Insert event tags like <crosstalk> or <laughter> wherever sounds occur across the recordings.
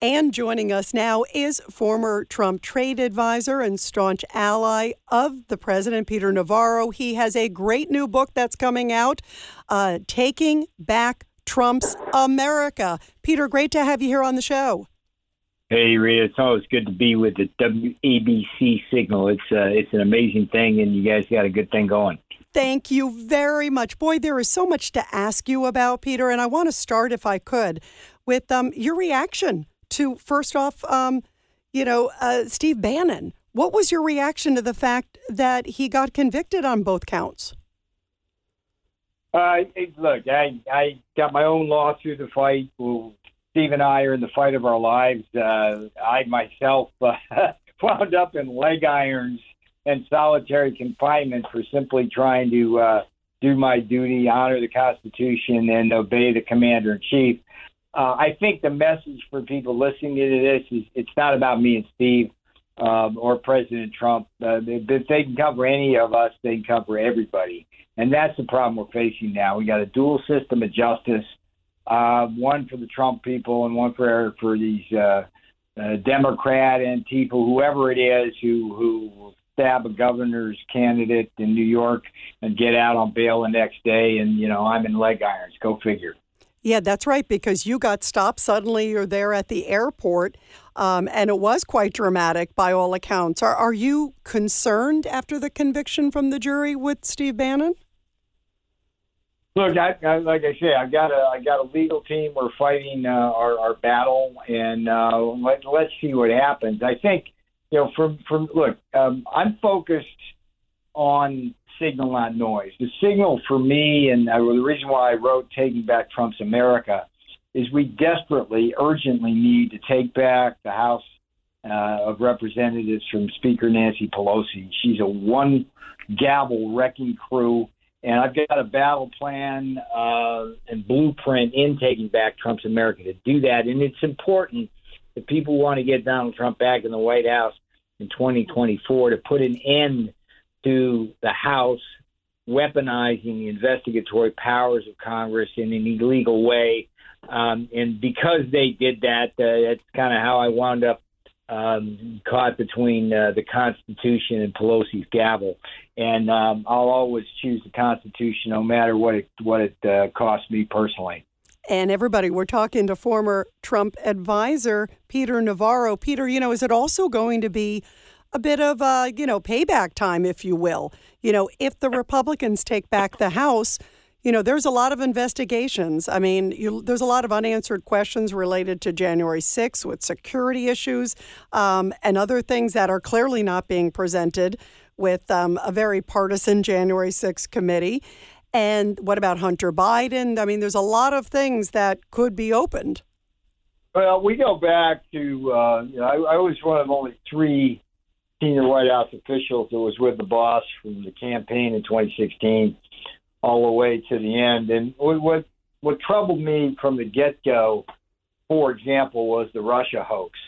And joining us now is former Trump trade advisor and staunch ally of the president, Peter Navarro. He has a great new book that's coming out, uh, Taking Back Trump's America. Peter, great to have you here on the show. Hey, Rita, it's always good to be with the WABC signal. It's uh, it's an amazing thing, and you guys got a good thing going. Thank you very much. Boy, there is so much to ask you about, Peter, and I want to start, if I could, with um, your reaction to first off, um, you know, uh, Steve Bannon. What was your reaction to the fact that he got convicted on both counts? Uh, look, I I got my own lawsuit to fight. Steve and I are in the fight of our lives. Uh, I myself uh, <laughs> wound up in leg irons and solitary confinement for simply trying to uh, do my duty, honor the Constitution, and obey the Commander in Chief. Uh, I think the message for people listening to this is it's not about me and Steve um, or President Trump. Uh, if they can cover any of us, they can cover everybody. And that's the problem we're facing now. We got a dual system of justice, uh, one for the Trump people and one for for these uh, uh, Democrat and people, whoever it is, who who will stab a governor's candidate in New York and get out on bail the next day. And you know, I'm in leg irons. Go figure. Yeah, that's right, because you got stopped. Suddenly you're there at the airport, um, and it was quite dramatic by all accounts. Are, are you concerned after the conviction from the jury with Steve Bannon? Look, I, I, like I say, I've got a I got a legal team. We're fighting uh, our, our battle, and uh, let, let's see what happens. I think, you know, from from look, um, I'm focused on signal, not noise. The signal for me, and the reason why I wrote Taking Back Trump's America, is we desperately, urgently need to take back the House uh, of Representatives from Speaker Nancy Pelosi. She's a one gavel wrecking crew. And I've got a battle plan uh, and blueprint in taking back Trump's America to do that. And it's important if people want to get Donald Trump back in the White House in 2024 to put an end to the House weaponizing the investigatory powers of Congress in an illegal way. Um, and because they did that, uh, that's kind of how I wound up um, caught between uh, the Constitution and Pelosi's gavel. And um, I'll always choose the Constitution, no matter what it what it uh, costs me personally. And everybody, we're talking to former Trump advisor Peter Navarro. Peter, you know, is it also going to be a bit of, uh, you know, payback time, if you will. You know, if the Republicans take back the House, you know, there's a lot of investigations. I mean, you, there's a lot of unanswered questions related to January 6th with security issues um, and other things that are clearly not being presented with um, a very partisan January 6th committee. And what about Hunter Biden? I mean, there's a lot of things that could be opened. Well, we go back to, uh, you know, I, I was one of only three senior White House officials that was with the boss from the campaign in 2016 all the way to the end. And what what troubled me from the get go, for example, was the Russia hoax.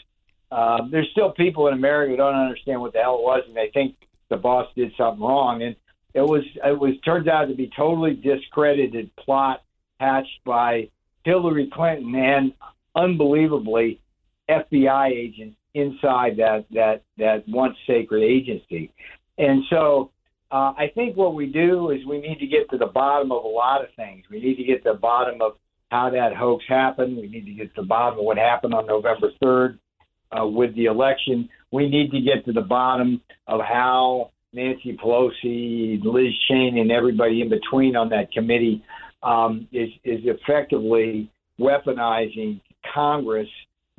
Um, there's still people in America who don't understand what the hell it was, and they think the boss did something wrong. And it was it was turns out to be totally discredited plot hatched by Hillary Clinton and unbelievably FBI agents inside that that that once sacred agency. And so uh, I think what we do is we need to get to the bottom of a lot of things. We need to get to the bottom of how that hoax happened. We need to get to the bottom of what happened on November 3rd uh, with the election. We need to get to the bottom of how Nancy Pelosi, Liz Cheney, and everybody in between on that committee um, is, is effectively weaponizing Congress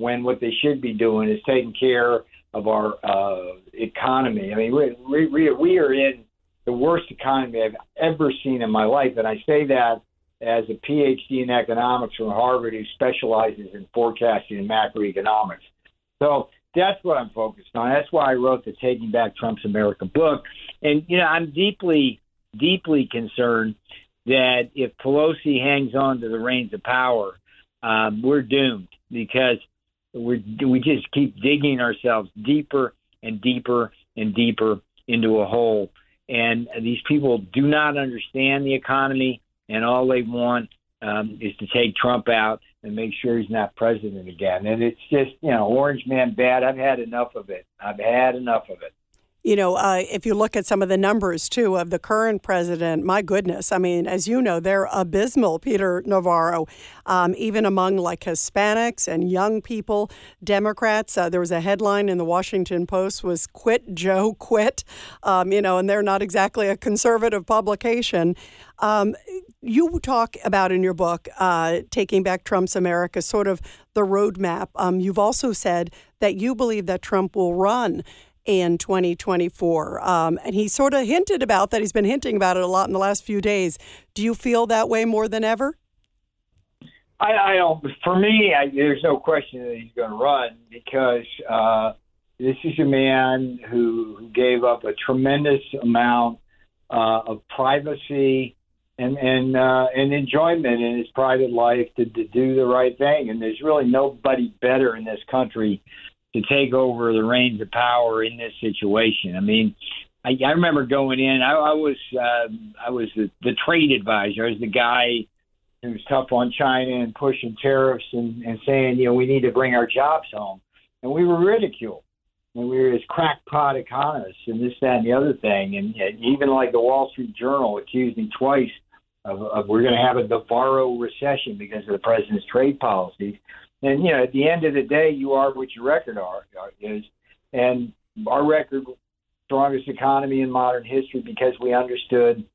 when what they should be doing is taking care of our uh, economy. I mean, we, we, we are in the worst economy I've ever seen in my life, and I say that as a PhD in economics from Harvard who specializes in forecasting and macroeconomics. So that's what I'm focused on. That's why I wrote the Taking Back Trump's America book. And, you know, I'm deeply, deeply concerned that if Pelosi hangs on to the reins of power, um, we're doomed because we we just keep digging ourselves deeper and deeper and deeper into a hole. And these people do not understand the economy, and all they want um, is to take Trump out. and make sure he's not president again. And it's just, you know, orange man bad. I've had enough of it. I've had enough of it you know, uh, if you look at some of the numbers too of the current president, my goodness, I mean, as you know, they're abysmal, Peter Navarro, um, even among like Hispanics and young people, Democrats. Uh, there was a headline in the Washington Post was "Quit Joe, Quit," um, you know, and they're not exactly a conservative publication. Um, you talk about in your book, uh, Taking Back Trump's America, sort of the roadmap. Um, you've also said that you believe that Trump will run in 2024. Um, and he sort of hinted about that. He's been hinting about it a lot in the last few days. Do you feel that way more than ever? I, I don't. For me, I, there's no question that he's going to run because uh, this is a man who, who gave up a tremendous amount uh, of privacy and and uh, and enjoyment in his private life to, to do the right thing. And there's really nobody better in this country to take over the reins of power in this situation. I mean, I, I remember going in. I, I was uh, I was the, the trade advisor. I was the guy who was tough on China and pushing tariffs and, and saying, you know, we need to bring our jobs home. And we were ridiculed. And we were as crackpot economists and this, that, and the other thing. And, and even like the Wall Street Journal accused me twice of, of we're going to have a Navarro recession because of the president's trade policies. And you know, at the end of the day, you are what your record are is, and our record strongest economy in modern history because we understood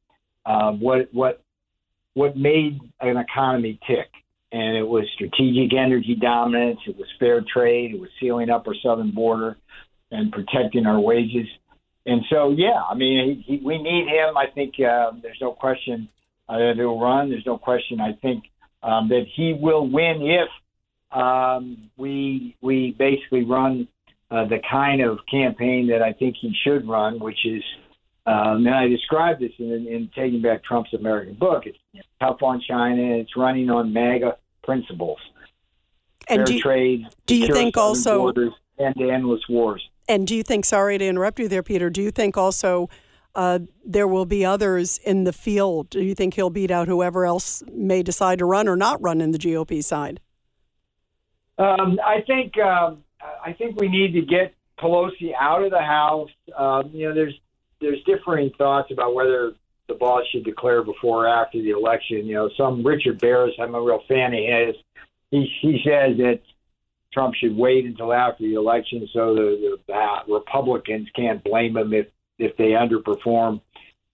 um, what what what made an economy tick, and it was strategic energy dominance, it was fair trade, it was sealing up our southern border, and protecting our wages. And so, yeah, I mean, he, he, we need him. I think uh, there's no question uh, that he'll run. There's no question. I think um, that he will win if um, we we basically run uh, the kind of campaign that I think he should run, which is, um, and I described this in, in Taking Back Trump's American book. It's tough on China. It's running on MAGA principles, and fair do you, trade. Do you think also borders, and endless wars? And do you think? Sorry to interrupt you there, Peter. Do you think also? Uh, there will be others in the field. Do you think he'll beat out whoever else may decide to run or not run in the GOP side? Um, I think um, I think we need to get Pelosi out of the House. Um, you know, there's there's differing thoughts about whether the boss should declare before or after the election. You know, some Richard Baris, I'm a real fan of his. He he says that Trump should wait until after the election so the, the uh, Republicans can't blame him if if they underperform.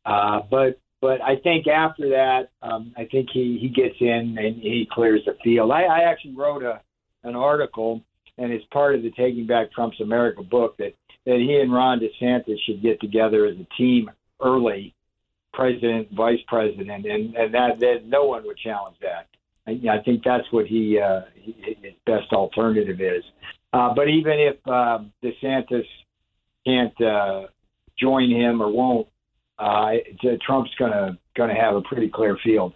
Uh, but but I think after that, um, I think he he gets in and he clears the field. I, I actually wrote a an article, and it's part of the Taking Back Trump's America book that that he and Ron DeSantis should get together as a team early, president, vice president, and and that that no one would challenge that. I, I think that's what he, uh, his best alternative is. Uh, but even if uh, DeSantis can't uh, join him or won't, uh, Trump's going to have a pretty clear field.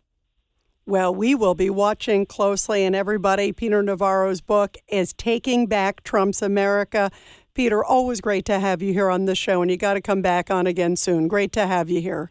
Well, we will be watching closely, and everybody, Peter Navarro's book is Taking Back Trump's America. Peter, always great to have you here on the show, and you got to come back on again soon. Great to have you here.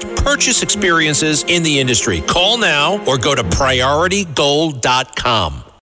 best purchase experiences in the industry. Call now or go to prioritygold.com.